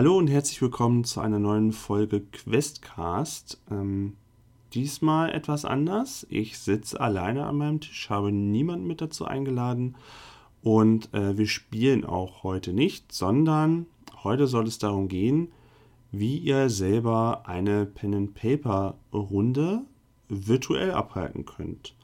Hallo und herzlich willkommen zu einer neuen Folge Questcast. Ähm, diesmal etwas anders. Ich sitze alleine an meinem Tisch, habe niemanden mit dazu eingeladen und äh, wir spielen auch heute nicht, sondern heute soll es darum gehen, wie ihr selber eine Pen-and-Paper-Runde virtuell abhalten könnt.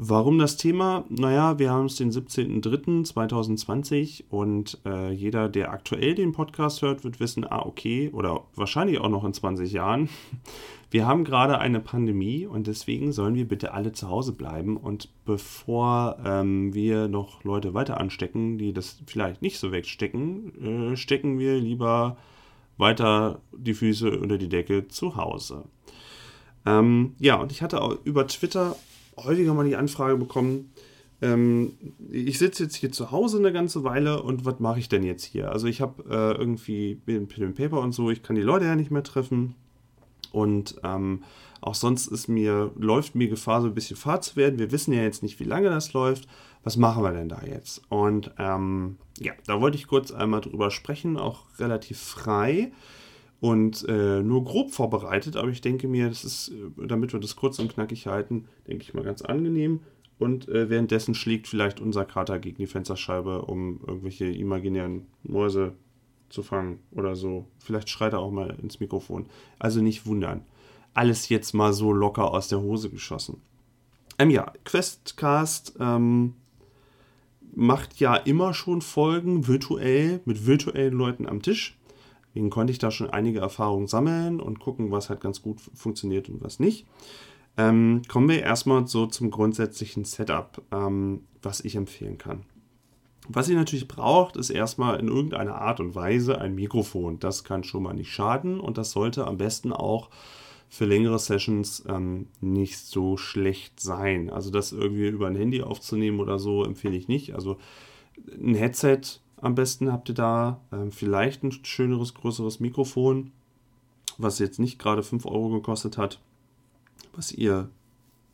Warum das Thema? Naja, wir haben es den 17.03.2020 und äh, jeder, der aktuell den Podcast hört, wird wissen, ah, okay, oder wahrscheinlich auch noch in 20 Jahren. Wir haben gerade eine Pandemie und deswegen sollen wir bitte alle zu Hause bleiben. Und bevor ähm, wir noch Leute weiter anstecken, die das vielleicht nicht so wegstecken, äh, stecken wir lieber weiter die Füße unter die Decke zu Hause. Ähm, ja, und ich hatte auch über Twitter häufiger mal die Anfrage bekommen, ähm, ich sitze jetzt hier zu Hause eine ganze Weile und was mache ich denn jetzt hier? Also ich habe äh, irgendwie Pen and Paper und so, ich kann die Leute ja nicht mehr treffen und ähm, auch sonst ist mir, läuft mir Gefahr, so ein bisschen Fahrt zu werden. Wir wissen ja jetzt nicht, wie lange das läuft. Was machen wir denn da jetzt? Und ähm, ja, da wollte ich kurz einmal drüber sprechen, auch relativ frei und äh, nur grob vorbereitet, aber ich denke mir, das ist, äh, damit wir das kurz und knackig halten, denke ich mal ganz angenehm. Und äh, währenddessen schlägt vielleicht unser Kater gegen die Fensterscheibe, um irgendwelche imaginären Mäuse zu fangen oder so. Vielleicht schreit er auch mal ins Mikrofon. Also nicht wundern. Alles jetzt mal so locker aus der Hose geschossen. Ähm, ja, Questcast ähm, macht ja immer schon Folgen virtuell mit virtuellen Leuten am Tisch. Deswegen konnte ich da schon einige Erfahrungen sammeln und gucken, was halt ganz gut funktioniert und was nicht. Ähm, kommen wir erstmal so zum grundsätzlichen Setup, ähm, was ich empfehlen kann. Was ihr natürlich braucht, ist erstmal in irgendeiner Art und Weise ein Mikrofon. Das kann schon mal nicht schaden und das sollte am besten auch für längere Sessions ähm, nicht so schlecht sein. Also das irgendwie über ein Handy aufzunehmen oder so empfehle ich nicht. Also ein Headset am besten habt ihr da ähm, vielleicht ein schöneres, größeres Mikrofon, was jetzt nicht gerade 5 Euro gekostet hat, was ihr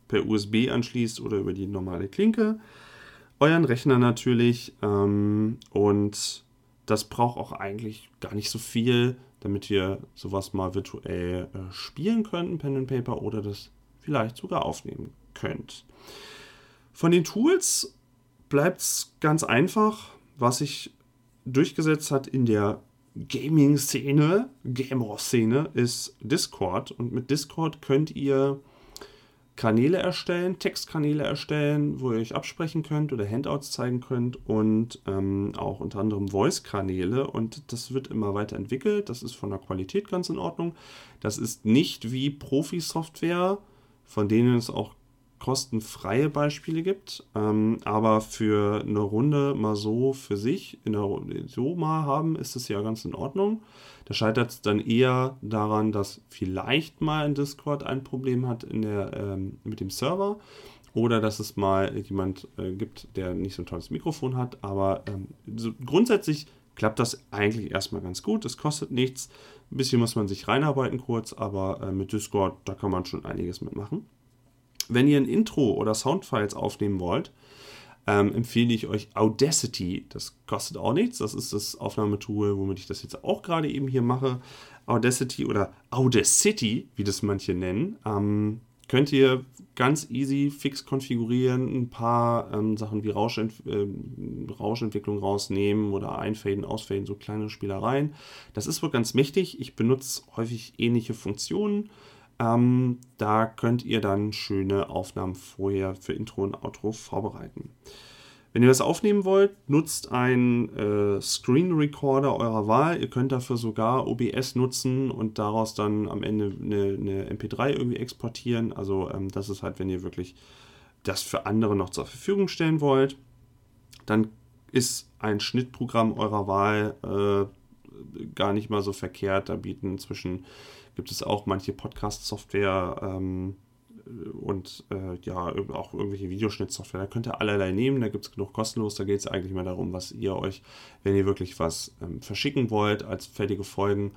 per USB anschließt oder über die normale Klinke. Euren Rechner natürlich ähm, und das braucht auch eigentlich gar nicht so viel, damit ihr sowas mal virtuell äh, spielen könnt, Pen and Paper oder das vielleicht sogar aufnehmen könnt. Von den Tools bleibt es ganz einfach was sich durchgesetzt hat in der Gaming-Szene, Gamer-Szene, ist Discord. Und mit Discord könnt ihr Kanäle erstellen, Textkanäle erstellen, wo ihr euch absprechen könnt oder Handouts zeigen könnt und ähm, auch unter anderem Voice-Kanäle. Und das wird immer weiterentwickelt. Das ist von der Qualität ganz in Ordnung. Das ist nicht wie Profi-Software, von denen es auch kostenfreie Beispiele gibt, ähm, aber für eine Runde mal so für sich in der Runde so mal haben, ist es ja ganz in Ordnung. Da scheitert es dann eher daran, dass vielleicht mal ein Discord ein Problem hat in der, ähm, mit dem Server oder dass es mal jemand äh, gibt, der nicht so ein tolles Mikrofon hat. Aber ähm, so grundsätzlich klappt das eigentlich erstmal ganz gut. Es kostet nichts. Ein bisschen muss man sich reinarbeiten kurz, aber äh, mit Discord, da kann man schon einiges mitmachen. Wenn ihr ein Intro oder Soundfiles aufnehmen wollt, ähm, empfehle ich euch Audacity. Das kostet auch nichts. Das ist das Aufnahmetool, womit ich das jetzt auch gerade eben hier mache. Audacity oder Audacity, wie das manche nennen, ähm, könnt ihr ganz easy fix konfigurieren, ein paar ähm, Sachen wie Rauschent äh, Rauschentwicklung rausnehmen oder einfaden, ausfaden, so kleine Spielereien. Das ist wohl ganz mächtig. Ich benutze häufig ähnliche Funktionen. Ähm, da könnt ihr dann schöne Aufnahmen vorher für Intro und Outro vorbereiten. Wenn ihr das aufnehmen wollt, nutzt einen äh, Screen Recorder eurer Wahl. Ihr könnt dafür sogar OBS nutzen und daraus dann am Ende eine, eine MP3 irgendwie exportieren. Also ähm, das ist halt, wenn ihr wirklich das für andere noch zur Verfügung stellen wollt. Dann ist ein Schnittprogramm eurer Wahl äh, gar nicht mal so verkehrt. Da bieten inzwischen gibt es auch manche Podcast-Software ähm, und äh, ja, auch irgendwelche Videoschnittsoftware. Da könnt ihr allerlei nehmen, da gibt es genug kostenlos. Da geht es eigentlich mehr darum, was ihr euch, wenn ihr wirklich was ähm, verschicken wollt als fertige Folgen,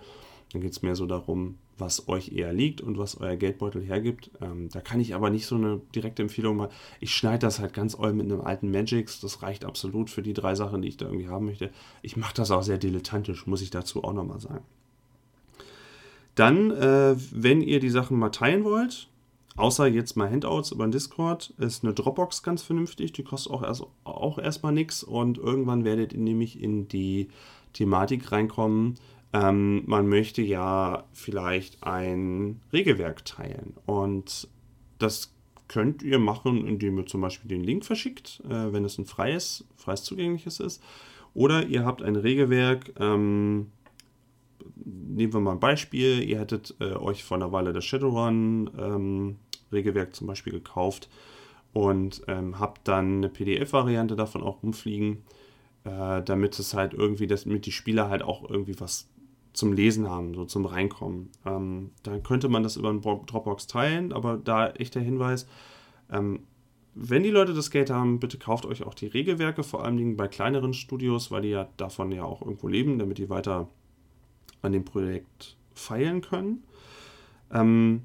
Dann geht es mehr so darum, was euch eher liegt und was euer Geldbeutel hergibt. Ähm, da kann ich aber nicht so eine direkte Empfehlung machen. Ich schneide das halt ganz oll mit einem alten Magix. Das reicht absolut für die drei Sachen, die ich da irgendwie haben möchte. Ich mache das auch sehr dilettantisch, muss ich dazu auch nochmal sagen. Dann, äh, wenn ihr die Sachen mal teilen wollt, außer jetzt mal Handouts über den Discord, ist eine Dropbox ganz vernünftig. Die kostet auch, erst, auch erstmal nichts und irgendwann werdet ihr nämlich in die Thematik reinkommen, ähm, man möchte ja vielleicht ein Regelwerk teilen. Und das könnt ihr machen, indem ihr zum Beispiel den Link verschickt, äh, wenn es ein freies, freies zugängliches ist. Oder ihr habt ein Regelwerk, ähm, nehmen wir mal ein Beispiel, ihr hättet äh, euch vor einer Weile das Shadowrun ähm, Regelwerk zum Beispiel gekauft und ähm, habt dann eine PDF-Variante davon auch rumfliegen, äh, damit es halt irgendwie, das, damit die Spieler halt auch irgendwie was zum Lesen haben, so zum Reinkommen. Ähm, dann könnte man das über einen Dropbox teilen, aber da echt der Hinweis, ähm, wenn die Leute das Geld haben, bitte kauft euch auch die Regelwerke, vor allen Dingen bei kleineren Studios, weil die ja davon ja auch irgendwo leben, damit die weiter an dem Projekt feilen können. Ähm,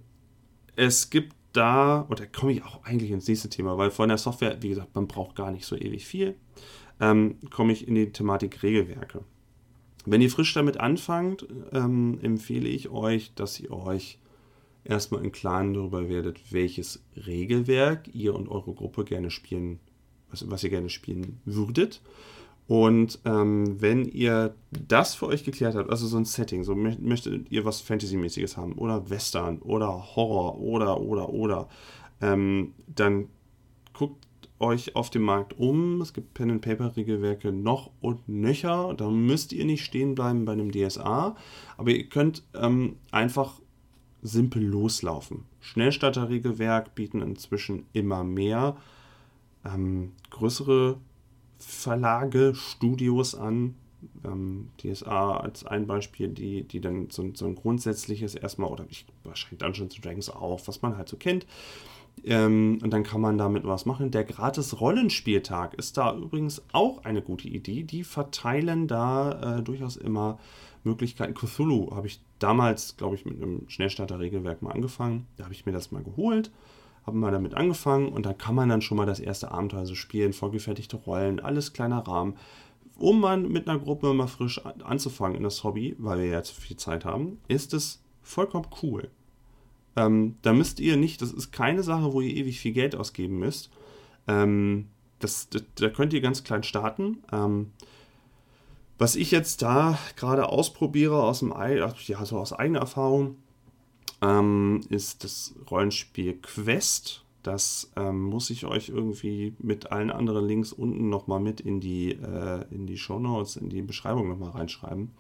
es gibt da, und da komme ich auch eigentlich ins nächste Thema, weil von der Software, wie gesagt, man braucht gar nicht so ewig viel, ähm, komme ich in die Thematik Regelwerke. Wenn ihr frisch damit anfangt, ähm, empfehle ich euch, dass ihr euch erstmal im Klaren darüber werdet, welches Regelwerk ihr und eure Gruppe gerne spielen, was, was ihr gerne spielen würdet. Und ähm, wenn ihr das für euch geklärt habt, also so ein Setting, so möchtet ihr was Fantasy-mäßiges haben oder Western oder Horror oder oder oder, ähm, dann guckt euch auf dem Markt um. Es gibt Pen-and-Paper-Regelwerke noch und nöcher. Da müsst ihr nicht stehen bleiben bei einem DSA. Aber ihr könnt ähm, einfach simpel loslaufen. Schnellstarter-Regelwerk bieten inzwischen immer mehr ähm, größere Verlage, Studios an. Ähm, DSA als ein Beispiel, die, die dann so, so ein grundsätzliches erstmal, oder ich, wahrscheinlich Dungeons Dragons auch, was man halt so kennt, ähm, und dann kann man damit was machen. Der gratis Rollenspieltag ist da übrigens auch eine gute Idee. Die verteilen da äh, durchaus immer Möglichkeiten. Cthulhu habe ich damals, glaube ich, mit einem Schnellstarter-Regelwerk mal angefangen. Da habe ich mir das mal geholt, habe mal damit angefangen und da kann man dann schon mal das erste Abenteuer so spielen, vorgefertigte Rollen, alles kleiner Rahmen. Um man mit einer Gruppe mal frisch anzufangen in das Hobby, weil wir jetzt viel Zeit haben, ist es vollkommen cool. Ähm, da müsst ihr nicht, das ist keine Sache, wo ihr ewig viel Geld ausgeben müsst. Ähm, das, das, da könnt ihr ganz klein starten. Ähm, was ich jetzt da gerade ausprobiere aus dem ja, so aus eigener Erfahrung, ähm, ist das Rollenspiel Quest. Das ähm, muss ich euch irgendwie mit allen anderen Links unten nochmal mit in die, äh, in die Show Notes, in die Beschreibung nochmal reinschreiben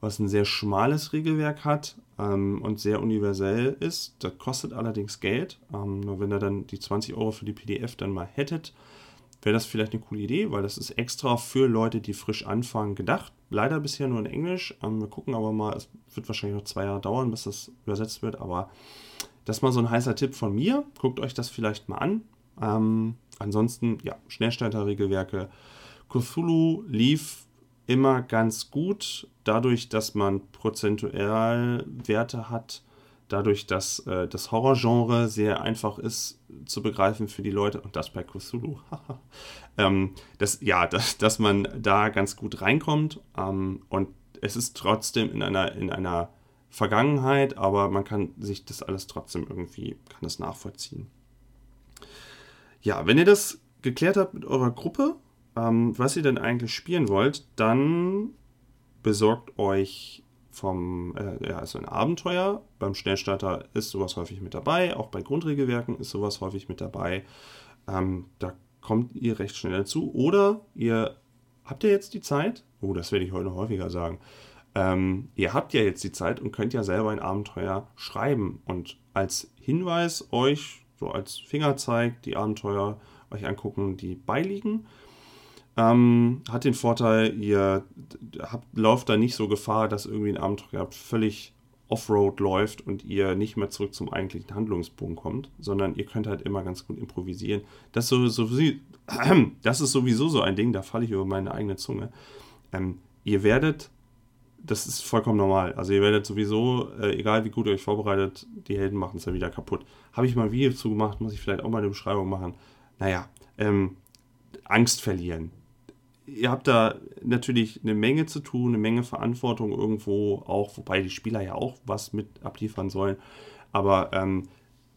was ein sehr schmales Regelwerk hat ähm, und sehr universell ist. Das kostet allerdings Geld. Ähm, nur wenn ihr dann die 20 Euro für die PDF dann mal hättet, wäre das vielleicht eine coole Idee, weil das ist extra für Leute, die frisch anfangen, gedacht. Leider bisher nur in Englisch. Ähm, wir gucken aber mal, es wird wahrscheinlich noch zwei Jahre dauern, bis das übersetzt wird, aber das ist mal so ein heißer Tipp von mir. Guckt euch das vielleicht mal an. Ähm, ansonsten, ja, Schnellstarter-Regelwerke. Cthulhu lief immer ganz gut, dadurch, dass man prozentuell Werte hat, dadurch, dass äh, das Horrorgenre sehr einfach ist zu begreifen für die Leute, und das bei Cthulhu, ähm, dass, ja, dass, dass man da ganz gut reinkommt ähm, und es ist trotzdem in einer, in einer Vergangenheit, aber man kann sich das alles trotzdem irgendwie, kann das nachvollziehen. Ja, wenn ihr das geklärt habt mit eurer Gruppe, ähm, was ihr denn eigentlich spielen wollt, dann besorgt euch vom, äh, ja, also ein Abenteuer. Beim Schnellstarter ist sowas häufig mit dabei, auch bei Grundregelwerken ist sowas häufig mit dabei. Ähm, da kommt ihr recht schnell dazu. Oder ihr habt ja jetzt die Zeit, oh, das werde ich heute häufiger sagen. Ähm, ihr habt ja jetzt die Zeit und könnt ja selber ein Abenteuer schreiben und als Hinweis euch, so als Fingerzeig, die Abenteuer euch angucken, die beiliegen. Ähm, hat den Vorteil, ihr habt, lauft da nicht so Gefahr, dass irgendwie ein Abenteuer völlig Offroad läuft und ihr nicht mehr zurück zum eigentlichen Handlungspunkt kommt, sondern ihr könnt halt immer ganz gut improvisieren. Das ist sowieso, das ist sowieso so ein Ding, da falle ich über meine eigene Zunge. Ähm, ihr werdet das ist vollkommen normal. Also ihr werdet sowieso, äh, egal wie gut ihr euch vorbereitet, die Helden machen es dann wieder kaputt. Habe ich mal ein Video zu gemacht, muss ich vielleicht auch mal eine Beschreibung machen. Naja, ähm, Angst verlieren. Ihr habt da natürlich eine Menge zu tun, eine Menge Verantwortung irgendwo auch, wobei die Spieler ja auch was mit abliefern sollen. Aber ähm,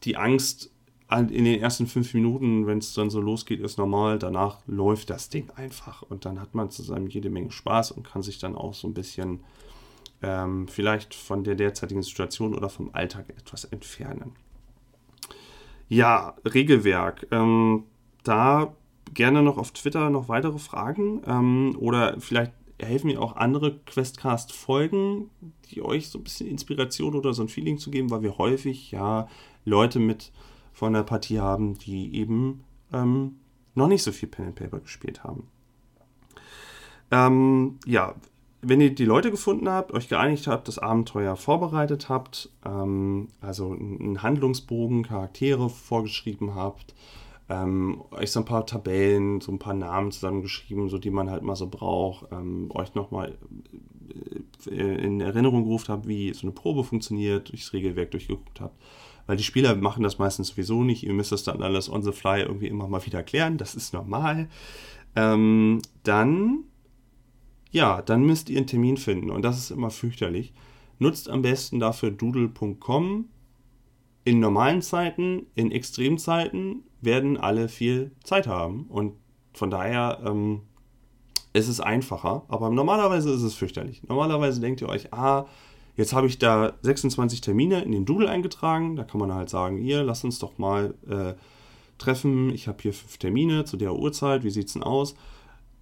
die Angst in den ersten fünf Minuten, wenn es dann so losgeht, ist normal. Danach läuft das Ding einfach und dann hat man zusammen jede Menge Spaß und kann sich dann auch so ein bisschen ähm, vielleicht von der derzeitigen Situation oder vom Alltag etwas entfernen. Ja, Regelwerk. Ähm, da gerne noch auf Twitter noch weitere Fragen ähm, oder vielleicht helfen mir auch andere Questcast-Folgen, die euch so ein bisschen Inspiration oder so ein Feeling zu geben, weil wir häufig ja Leute mit von der Partie haben, die eben ähm, noch nicht so viel Pen and Paper gespielt haben. Ähm, ja, wenn ihr die Leute gefunden habt, euch geeinigt habt, das Abenteuer vorbereitet habt, ähm, also einen Handlungsbogen, Charaktere vorgeschrieben habt, ähm, euch so ein paar Tabellen, so ein paar Namen zusammengeschrieben, so die man halt mal so braucht, ähm, euch nochmal äh, in Erinnerung gerufen habt, wie so eine Probe funktioniert, durchs Regelwerk durchgeguckt habt. Weil die Spieler machen das meistens sowieso nicht. Ihr müsst das dann alles on the fly irgendwie immer mal wieder klären. Das ist normal. Ähm, dann, ja, dann müsst ihr einen Termin finden. Und das ist immer fürchterlich. Nutzt am besten dafür doodle.com. In normalen Zeiten, in Extremzeiten werden alle viel Zeit haben. Und von daher ähm, ist es einfacher. Aber normalerweise ist es fürchterlich. Normalerweise denkt ihr euch, ah, jetzt habe ich da 26 Termine in den Doodle eingetragen. Da kann man halt sagen, hier, lass uns doch mal äh, treffen. Ich habe hier fünf Termine zu der Uhrzeit. Wie sieht es denn aus?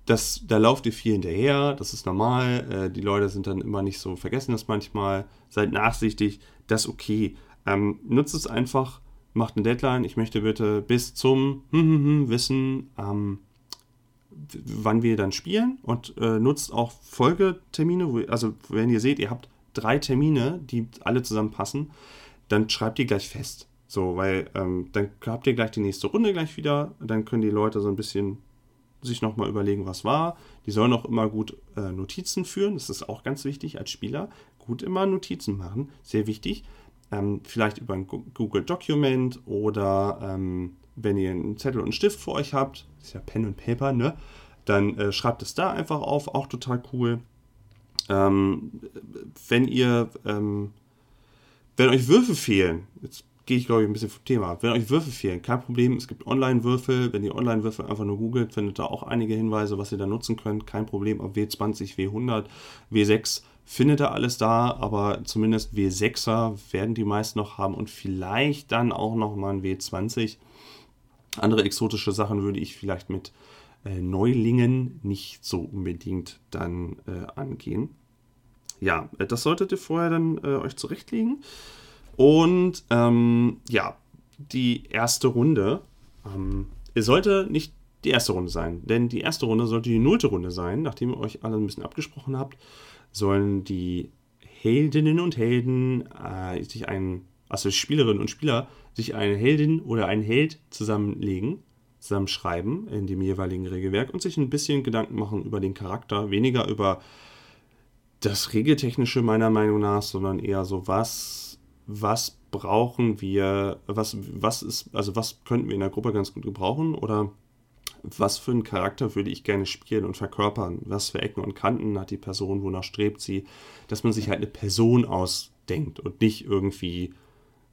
Das, da lauft ihr viel hinterher, das ist normal. Äh, die Leute sind dann immer nicht so, vergessen das manchmal. Seid nachsichtig, das ist okay. Ähm, nutzt es einfach, macht eine Deadline. Ich möchte bitte bis zum hm, hm, hm, wissen, ähm, wann wir dann spielen und äh, nutzt auch Folgetermine. Also, wenn ihr seht, ihr habt drei Termine, die alle zusammenpassen, dann schreibt ihr gleich fest. So, weil ähm, dann habt ihr gleich die nächste Runde gleich wieder. Dann können die Leute so ein bisschen sich nochmal überlegen, was war. Die sollen auch immer gut äh, Notizen führen. Das ist auch ganz wichtig als Spieler. Gut immer Notizen machen. Sehr wichtig ähm, vielleicht über ein Google Document oder ähm, wenn ihr einen Zettel und einen Stift vor euch habt, ist ja Pen und Paper, ne? Dann äh, schreibt es da einfach auf, auch total cool. Ähm, wenn ihr, ähm, wenn euch Würfel fehlen, jetzt gehe ich glaube ich ein bisschen vom Thema wenn euch Würfel fehlen, kein Problem, es gibt Online-Würfel, wenn ihr Online-Würfel einfach nur googelt, findet da auch einige Hinweise, was ihr da nutzen könnt, kein Problem, ob W20, W100, W6, findet er alles da, aber zumindest W6er werden die meisten noch haben und vielleicht dann auch noch mal ein W20. Andere exotische Sachen würde ich vielleicht mit äh, Neulingen nicht so unbedingt dann äh, angehen. Ja, äh, das solltet ihr vorher dann äh, euch zurechtlegen. Und ähm, ja, die erste Runde ähm, sollte nicht die erste Runde sein, denn die erste Runde sollte die nullte Runde sein, nachdem ihr euch alle ein bisschen abgesprochen habt sollen die Heldinnen und Helden äh, sich ein, also Spielerinnen und Spieler, sich eine Heldin oder einen Held zusammenlegen, zusammenschreiben in dem jeweiligen Regelwerk und sich ein bisschen Gedanken machen über den Charakter, weniger über das Regeltechnische meiner Meinung nach, sondern eher so, was, was brauchen wir, was, was ist, also was könnten wir in der Gruppe ganz gut gebrauchen oder was für einen Charakter würde ich gerne spielen und verkörpern? Was für Ecken und Kanten hat die Person, wonach strebt sie? Dass man sich halt eine Person ausdenkt und nicht irgendwie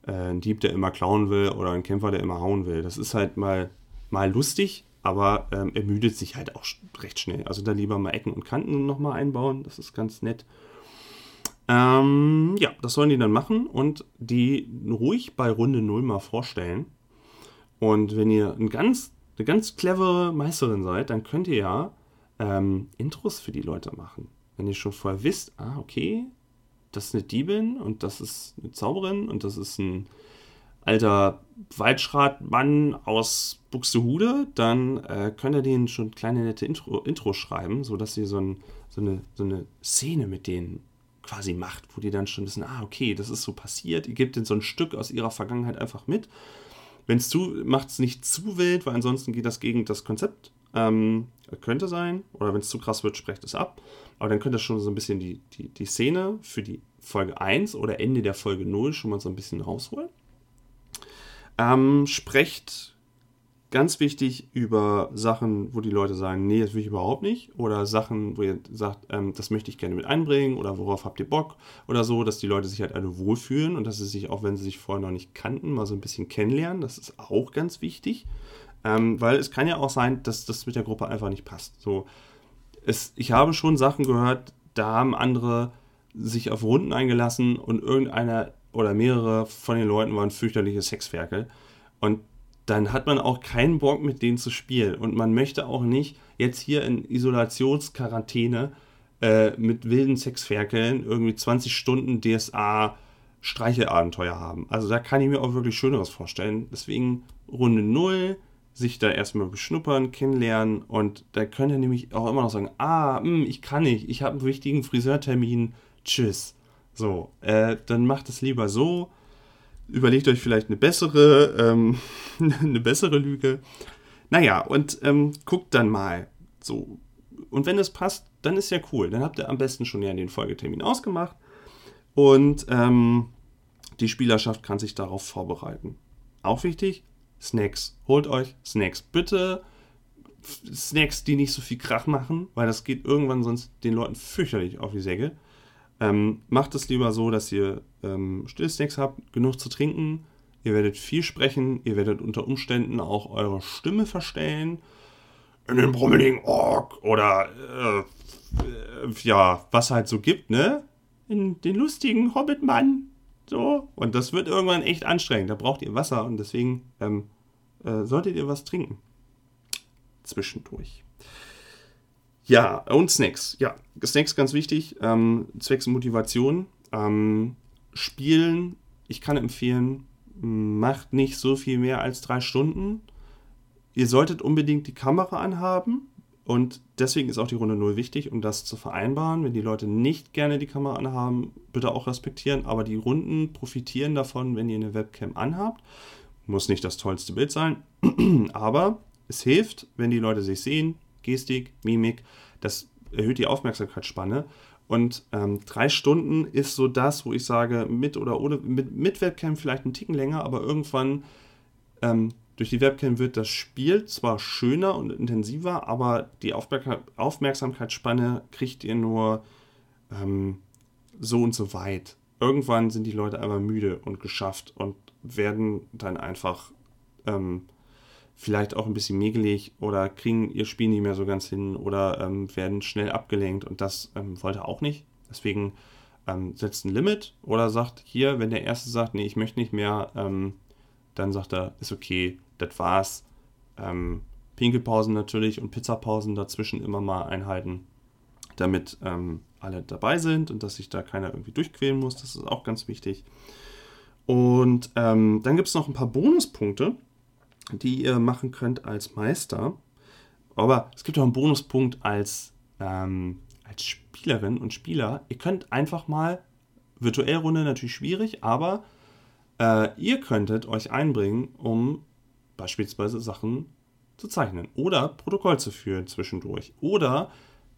äh, ein Dieb, der immer klauen will oder ein Kämpfer, der immer hauen will. Das ist halt mal, mal lustig, aber ähm, ermüdet sich halt auch recht schnell. Also da lieber mal Ecken und Kanten nochmal einbauen, das ist ganz nett. Ähm, ja, das sollen die dann machen und die ruhig bei Runde 0 mal vorstellen. Und wenn ihr ein ganz eine ganz clevere Meisterin seid, dann könnt ihr ja ähm, Intros für die Leute machen. Wenn ihr schon vorher wisst, ah, okay, das ist eine Diebin und das ist eine Zauberin und das ist ein alter Waldschratmann aus Buxtehude, dann äh, könnt ihr denen schon kleine nette Intro, Intro schreiben, sodass ihr so, ein, so, eine, so eine Szene mit denen quasi macht, wo die dann schon wissen, ah, okay, das ist so passiert. Ihr gebt denen so ein Stück aus ihrer Vergangenheit einfach mit wenn es zu, macht es nicht zu wild, weil ansonsten geht das gegen das Konzept Ähm, könnte sein. Oder wenn es zu krass wird, sprecht es ab. Aber dann könnt ihr schon so ein bisschen die, die, die Szene für die Folge 1 oder Ende der Folge 0 schon mal so ein bisschen rausholen. Ähm, sprecht ganz wichtig über Sachen, wo die Leute sagen, nee, das will ich überhaupt nicht. Oder Sachen, wo ihr sagt, ähm, das möchte ich gerne mit einbringen oder worauf habt ihr Bock oder so, dass die Leute sich halt alle wohlfühlen und dass sie sich, auch wenn sie sich vorher noch nicht kannten, mal so ein bisschen kennenlernen. Das ist auch ganz wichtig. Ähm, weil es kann ja auch sein, dass das mit der Gruppe einfach nicht passt. So, es, ich habe schon Sachen gehört, da haben andere sich auf Runden eingelassen und irgendeiner oder mehrere von den Leuten waren fürchterliche Sexferkel. Und dann hat man auch keinen Bock, mit denen zu spielen. Und man möchte auch nicht jetzt hier in Isolationsquarantäne äh, mit wilden Sexferkeln irgendwie 20 Stunden DSA Streichelabenteuer haben. Also da kann ich mir auch wirklich Schöneres vorstellen. Deswegen Runde 0, sich da erstmal beschnuppern, kennenlernen und da könnt ihr nämlich auch immer noch sagen, ah, mh, hm, ich kann nicht, ich habe einen wichtigen Friseurtermin, tschüss. So, äh, dann macht es lieber so, überlegt euch vielleicht eine bessere, ähm, eine bessere Lüge. Naja, und ähm, guckt dann mal so. Und wenn es passt, dann ist ja cool. Dann habt ihr am besten schon ja den Folgetermin ausgemacht und ähm, die Spielerschaft kann sich darauf vorbereiten. Auch wichtig, Snacks. Holt euch Snacks. Bitte Snacks, die nicht so viel Krach machen, weil das geht irgendwann sonst den Leuten fürchterlich auf die Säge. Ähm, macht es lieber so, dass ihr ähm, Stillsnacks habt, genug zu trinken. Ihr werdet viel sprechen, ihr werdet unter Umständen auch eure Stimme verstellen. In den brummeligen Ork oder äh, äh, ja, was halt so gibt, ne? In den lustigen Hobbitmann. So. Und das wird irgendwann echt anstrengend. Da braucht ihr Wasser und deswegen ähm, äh, solltet ihr was trinken. Zwischendurch. Ja, und Snacks. Ja, Snacks ganz wichtig. Ähm, zwecks Motivation. Ähm, spielen, ich kann empfehlen, macht nicht so viel mehr als drei Stunden. Ihr solltet unbedingt die Kamera anhaben. Und deswegen ist auch die Runde 0 wichtig, um das zu vereinbaren. Wenn die Leute nicht gerne die Kamera anhaben, bitte auch respektieren. Aber die Runden profitieren davon, wenn ihr eine Webcam anhabt. Muss nicht das tollste Bild sein, aber es hilft, wenn die Leute sich sehen, Gestik, Mimik, das erhöht die Aufmerksamkeitsspanne. Und ähm, drei Stunden ist so das, wo ich sage, mit oder ohne, mit, mit Webcam vielleicht einen Ticken länger, aber irgendwann ähm, durch die Webcam wird das Spiel zwar schöner und intensiver, aber die Aufmerk Aufmerksamkeitsspanne kriegt ihr nur ähm, so und so weit. Irgendwann sind die Leute aber müde und geschafft und werden dann einfach ähm, vielleicht auch ein bisschen megelig oder kriegen ihr Spiel nicht mehr so ganz hin oder ähm, werden schnell abgelenkt und das ähm, wollte er auch nicht. Deswegen ähm, setzt ein Limit oder sagt hier, wenn der Erste sagt, nee, ich möchte nicht mehr, ähm, dann sagt er, ist okay, das war's. Ähm, Pinkelpausen natürlich und Pizzapausen dazwischen immer mal einhalten, damit ähm, alle dabei sind und dass sich da keiner irgendwie durchquälen muss. Das ist auch ganz wichtig. Und dann gibt es noch ein paar Bonuspunkte, die ihr machen könnt als Meister. Aber es gibt auch einen Bonuspunkt als, ähm, als Spielerin und Spieler. Ihr könnt einfach mal, virtuell Runde natürlich schwierig, aber äh, ihr könntet euch einbringen, um beispielsweise Sachen zu zeichnen oder Protokoll zu führen zwischendurch. Oder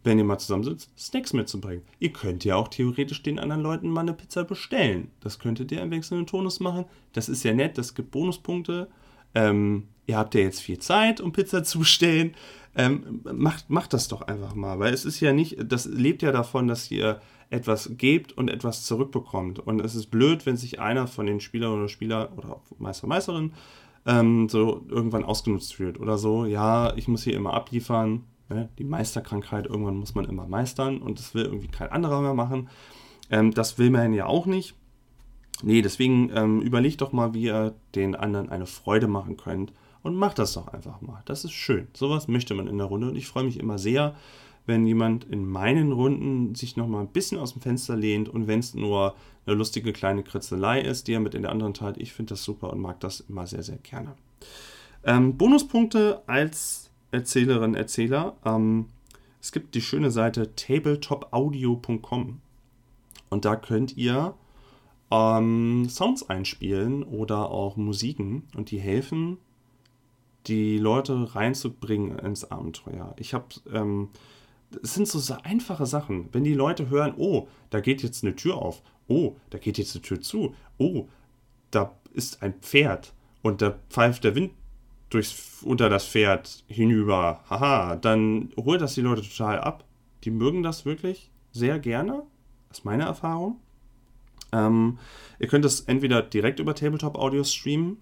wenn ihr mal zusammensitzt, Snacks mitzubringen. Ihr könnt ja auch theoretisch den anderen Leuten mal eine Pizza bestellen. Das könntet ihr im wechselnden Tonus machen. Das ist ja nett, das gibt Bonuspunkte. Ähm, ihr habt ja jetzt viel Zeit, um Pizza zu bestellen. Ähm, macht, macht das doch einfach mal, weil es ist ja nicht, das lebt ja davon, dass ihr etwas gebt und etwas zurückbekommt. Und es ist blöd, wenn sich einer von den Spielern oder Spieler oder Meister, Meisterin ähm, so irgendwann ausgenutzt fühlt oder so. Ja, ich muss hier immer abliefern Ne? Die Meisterkrankheit, irgendwann muss man immer meistern und das will irgendwie kein anderer mehr machen. Ähm, das will man ja auch nicht. Nee, deswegen ähm, überlegt doch mal, wie ihr den anderen eine Freude machen könnt und macht das doch einfach mal. Das ist schön. Sowas möchte man in der Runde und ich freue mich immer sehr, wenn jemand in meinen Runden sich noch mal ein bisschen aus dem Fenster lehnt und wenn es nur eine lustige kleine Kritzelei ist, die er mit in der anderen teilt. Ich finde das super und mag das immer sehr, sehr gerne. Ähm, Bonuspunkte als Erzählerin, Erzähler. Ähm, es gibt die schöne Seite tabletopaudio.com und da könnt ihr ähm, Sounds einspielen oder auch Musiken und die helfen die Leute reinzubringen ins Abenteuer. Ich habe, ähm, es sind so einfache Sachen. Wenn die Leute hören, oh, da geht jetzt eine Tür auf, oh, da geht jetzt eine Tür zu, oh, da ist ein Pferd und da pfeift der Wind durchs, unter das Pferd hinüber, haha, dann holt das die Leute total ab. Die mögen das wirklich sehr gerne. Das ist meine Erfahrung. Ähm, ihr könnt es entweder direkt über Tabletop Audio streamen,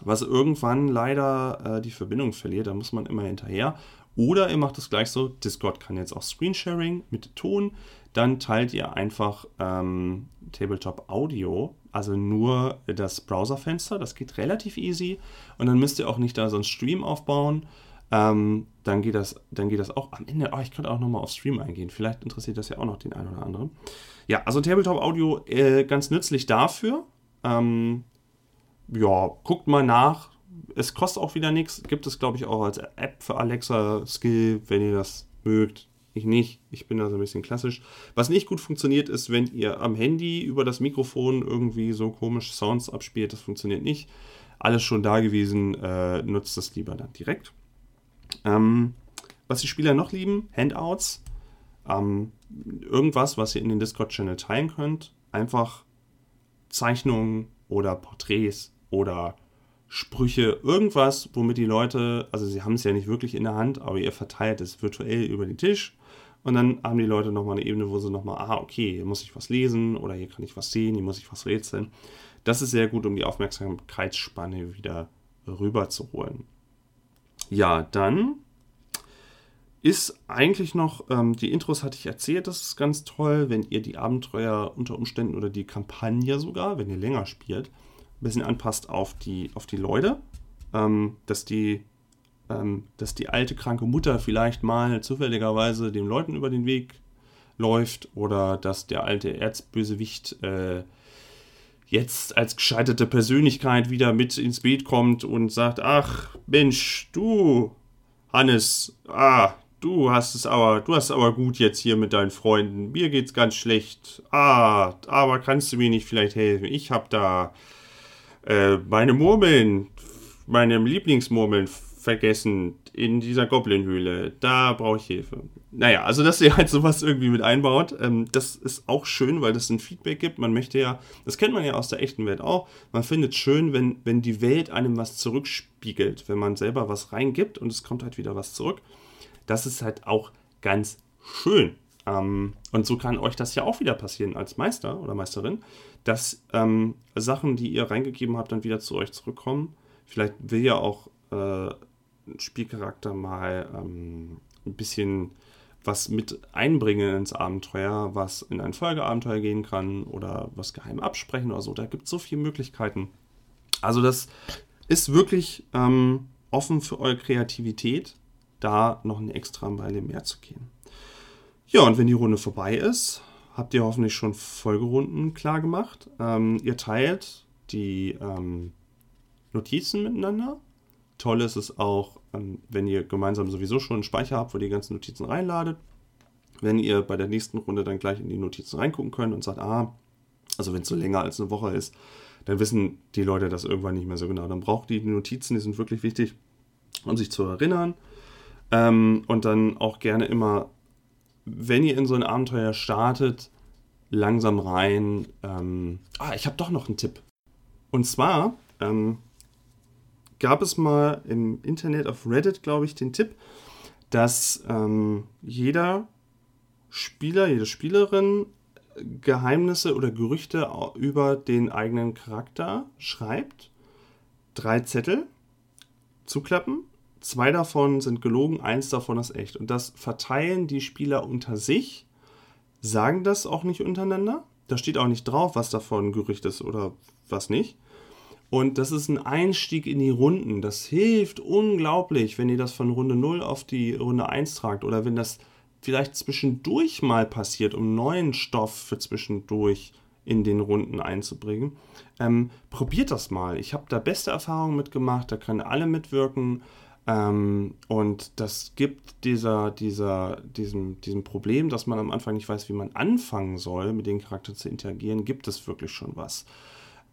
was irgendwann leider äh, die Verbindung verliert, da muss man immer hinterher. Oder ihr macht es gleich so, Discord kann jetzt auch Screensharing mit Ton, dann teilt ihr einfach ähm, Tabletop Audio, also nur das Browserfenster, das geht relativ easy und dann müsst ihr auch nicht da so einen Stream aufbauen. Ähm, dann, geht das, dann geht das auch am Ende. Oh, ich könnte auch nochmal auf Stream eingehen. Vielleicht interessiert das ja auch noch den einen oder anderen. Ja, also Tabletop Audio äh, ganz nützlich dafür. Ähm, ja, guckt mal nach. Es kostet auch wieder nichts. Gibt es, glaube ich, auch als App für Alexa Skill, wenn ihr das mögt. Ich nicht. Ich bin da so ein bisschen klassisch. Was nicht gut funktioniert, ist, wenn ihr am Handy über das Mikrofon irgendwie so komisch Sounds abspielt. Das funktioniert nicht. Alles schon da gewesen. Äh, nutzt das lieber dann direkt. Ähm, was die Spieler noch lieben, Handouts. Ähm, irgendwas, was ihr in den Discord-Channel teilen könnt. Einfach Zeichnungen oder Porträts oder Sprüche, irgendwas, womit die Leute, also sie haben es ja nicht wirklich in der Hand, aber ihr verteilt es virtuell über den Tisch und dann haben die Leute nochmal eine Ebene, wo sie nochmal, ah, okay, hier muss ich was lesen oder hier kann ich was sehen, hier muss ich was rätseln. Das ist sehr gut, um die Aufmerksamkeitsspanne wieder rüberzuholen. Ja, dann ist eigentlich noch, ähm, die Intros hatte ich erzählt, das ist ganz toll, wenn ihr die Abenteuer unter Umständen oder die Kampagne sogar, wenn ihr länger spielt, ein bisschen anpasst auf die, auf die Leute, ähm, dass die ähm, dass die alte kranke Mutter vielleicht mal zufälligerweise den Leuten über den Weg läuft oder dass der alte Erzbösewicht äh, jetzt als gescheiterte Persönlichkeit wieder mit ins Bild kommt und sagt, ach Mensch, du Hannes, ah, du hast es aber, du hast aber gut jetzt hier mit deinen Freunden. Mir geht's ganz schlecht. Ah, aber kannst du mir nicht vielleicht helfen? Ich hab da äh, meine Murmeln, meine Lieblingsmurmeln vergessen in dieser Goblin-Höhle. Da brauche ich Hilfe. Naja, also dass ihr halt sowas irgendwie mit einbaut, ähm, das ist auch schön, weil das ein Feedback gibt. Man möchte ja, das kennt man ja aus der echten Welt auch, man findet schön, wenn, wenn die Welt einem was zurückspiegelt, wenn man selber was reingibt und es kommt halt wieder was zurück. Das ist halt auch ganz schön. Ähm, und so kann euch das ja auch wieder passieren als Meister oder Meisterin, dass ähm, Sachen, die ihr reingegeben habt, dann wieder zu euch zurückkommen. Vielleicht will ja auch äh, Spielcharakter mal ähm, ein bisschen was mit einbringen ins Abenteuer, was in ein Folgeabenteuer gehen kann oder was geheim absprechen oder so. Da gibt es so viele Möglichkeiten. Also das ist wirklich ähm, offen für eure Kreativität, da noch eine extra Meile mehr zu gehen. Ja, und wenn die Runde vorbei ist, habt ihr hoffentlich schon Folgerunden klar gemacht. Ähm, ihr teilt die ähm, Notizen miteinander Toll ist es auch, wenn ihr gemeinsam sowieso schon einen Speicher habt, wo ihr die ganzen Notizen reinladet. Wenn ihr bei der nächsten Runde dann gleich in die Notizen reingucken könnt und sagt, ah, also wenn es so länger als eine Woche ist, dann wissen die Leute das irgendwann nicht mehr so genau. Dann braucht die Notizen, die sind wirklich wichtig, um sich zu erinnern. Ähm, und dann auch gerne immer, wenn ihr in so ein Abenteuer startet, langsam rein. Ähm, ah, ich habe doch noch einen Tipp. Und zwar, ähm, gab es mal im Internet auf Reddit, glaube ich, den Tipp, dass ähm, jeder Spieler, jede Spielerin Geheimnisse oder Gerüchte über den eigenen Charakter schreibt. Drei Zettel zuklappen. Zwei davon sind gelogen, eins davon ist echt. Und das verteilen die Spieler unter sich, sagen das auch nicht untereinander. Da steht auch nicht drauf, was davon Gerücht ist oder was nicht. Und das ist ein Einstieg in die Runden. Das hilft unglaublich, wenn ihr das von Runde 0 auf die Runde 1 tragt oder wenn das vielleicht zwischendurch mal passiert, um neuen Stoff für zwischendurch in den Runden einzubringen. Ähm, probiert das mal. Ich habe da beste Erfahrungen mitgemacht, da können alle mitwirken. Ähm, und das gibt dieser, dieser, diesem, diesem Problem, dass man am Anfang nicht weiß, wie man anfangen soll, mit den Charakteren zu interagieren, gibt es wirklich schon was.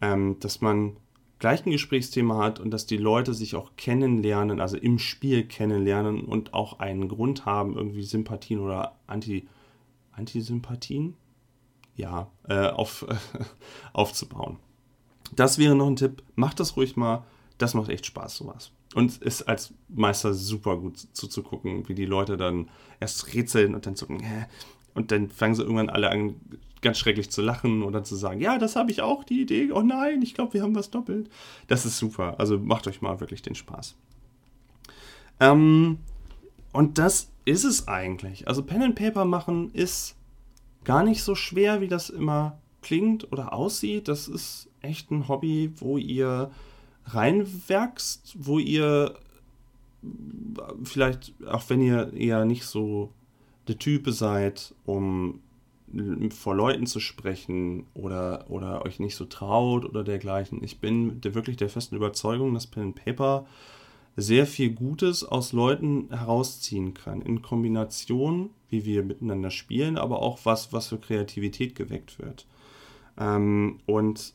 Ähm, dass man gleichen Gesprächsthema hat und dass die Leute sich auch kennenlernen, also im Spiel kennenlernen und auch einen Grund haben, irgendwie Sympathien oder Anti, Antisympathien ja, äh, auf, aufzubauen. Das wäre noch ein Tipp. Macht das ruhig mal. Das macht echt Spaß, sowas. Und ist als Meister super gut zuzugucken, wie die Leute dann erst rätseln und dann zucken, hä? Und dann fangen sie irgendwann alle an, ganz schrecklich zu lachen oder zu sagen, ja, das habe ich auch, die Idee. Oh nein, ich glaube, wir haben was doppelt. Das ist super. Also macht euch mal wirklich den Spaß. Ähm, und das ist es eigentlich. Also Pen and Paper machen ist gar nicht so schwer, wie das immer klingt oder aussieht. Das ist echt ein Hobby, wo ihr reinwerkst, wo ihr vielleicht, auch wenn ihr eher nicht so der Typ seid, um vor Leuten zu sprechen oder, oder euch nicht so traut oder dergleichen. Ich bin der, wirklich der festen Überzeugung, dass Pen and Paper sehr viel Gutes aus Leuten herausziehen kann. In Kombination, wie wir miteinander spielen, aber auch was, was für Kreativität geweckt wird. Ähm, und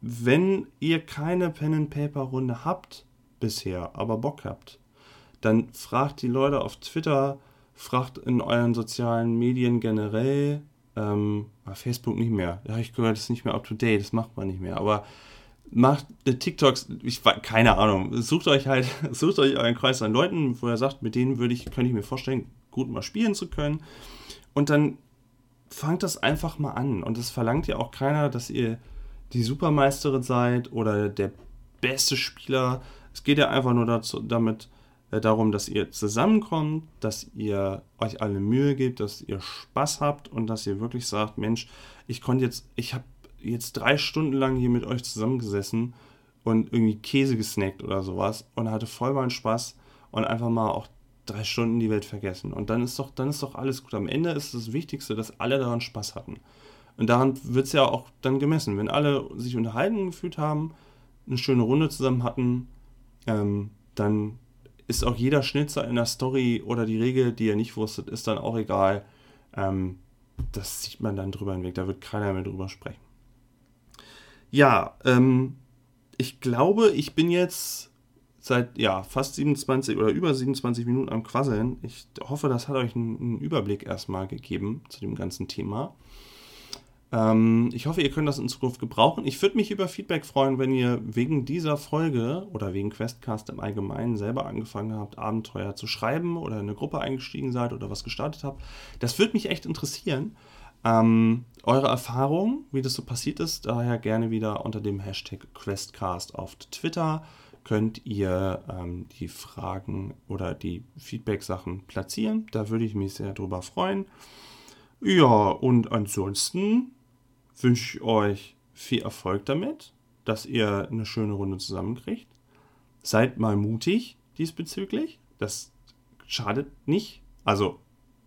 wenn ihr keine Pen-and-Paper-Runde habt bisher, aber Bock habt, dann fragt die Leute auf Twitter, fragt in euren sozialen Medien generell, ähm, Facebook nicht mehr. Ja, ich gehört, das ist nicht mehr up to date, das macht man nicht mehr. Aber macht TikToks, ich keine Ahnung, sucht euch halt, sucht euch euren Kreis an Leuten, wo ihr sagt, mit denen würde ich, könnte ich mir vorstellen, gut mal spielen zu können. Und dann fangt das einfach mal an. Und es verlangt ja auch keiner, dass ihr die Supermeisterin seid oder der beste Spieler. Es geht ja einfach nur dazu, damit, darum, dass ihr zusammenkommt, dass ihr euch alle Mühe gebt, dass ihr Spaß habt und dass ihr wirklich sagt, Mensch, ich konnte jetzt, ich habe jetzt drei Stunden lang hier mit euch zusammengesessen und irgendwie Käse gesnackt oder sowas und hatte voll meinen Spaß und einfach mal auch drei Stunden die Welt vergessen. Und dann ist doch, dann ist doch alles gut. Am Ende ist das Wichtigste, dass alle daran Spaß hatten. Und daran wird es ja auch dann gemessen. Wenn alle sich unterhalten gefühlt haben, eine schöne Runde zusammen hatten, ähm, dann ist auch jeder Schnitzer in der Story oder die Regel, die ihr nicht wusstet, ist dann auch egal. Ähm, das sieht man dann drüber hinweg. Da wird keiner mehr drüber sprechen. Ja, ähm, ich glaube, ich bin jetzt seit ja, fast 27 oder über 27 Minuten am Quasseln. Ich hoffe, das hat euch einen, einen Überblick erstmal gegeben zu dem ganzen Thema. Ähm, ich hoffe, ihr könnt das in Zukunft gebrauchen. Ich würde mich über Feedback freuen, wenn ihr wegen dieser Folge oder wegen Questcast im Allgemeinen selber angefangen habt, Abenteuer zu schreiben oder in eine Gruppe eingestiegen seid oder was gestartet habt. Das würde mich echt interessieren. Ähm, eure Erfahrung, wie das so passiert ist, daher gerne wieder unter dem Hashtag Questcast auf Twitter könnt ihr ähm, die Fragen oder die Feedback-Sachen platzieren. Da würde ich mich sehr drüber freuen. Ja, und ansonsten wünsche ich euch viel Erfolg damit, dass ihr eine schöne Runde zusammenkriegt. Seid mal mutig diesbezüglich. Das schadet nicht. Also,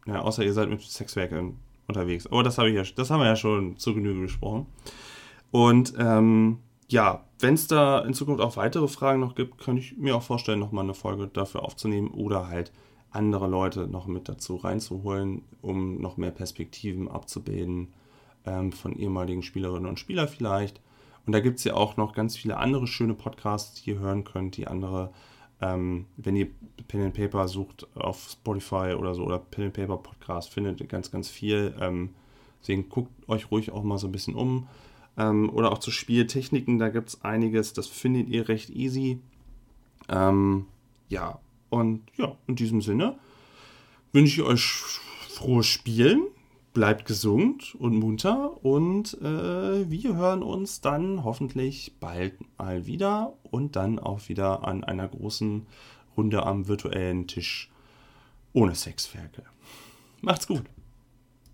ja, außer ihr seid mit Sexwerken unterwegs. Aber das, habe ich ja, das haben wir ja schon zu Genüge besprochen. Und ähm, ja, wenn es da in Zukunft auch weitere Fragen noch gibt, könnte ich mir auch vorstellen, nochmal eine Folge dafür aufzunehmen oder halt andere Leute noch mit dazu reinzuholen, um noch mehr Perspektiven abzubilden ähm, von ehemaligen Spielerinnen und Spielern vielleicht. Und da gibt es ja auch noch ganz viele andere schöne Podcasts, die ihr hören könnt, die andere ähm, wenn ihr Pen and Paper sucht auf Spotify oder so oder Pen and Paper Podcast, findet ihr ganz, ganz viel. Ähm, deswegen guckt euch ruhig auch mal so ein bisschen um. Ähm, oder auch zu Spieltechniken, da gibt es einiges, das findet ihr recht easy. Ähm, ja, und ja, in diesem Sinne wünsche ich euch frohes Spielen bleibt gesund und munter und äh, wir hören uns dann hoffentlich bald mal wieder und dann auch wieder an einer großen Runde am virtuellen Tisch ohne Sexferkel. Macht's gut.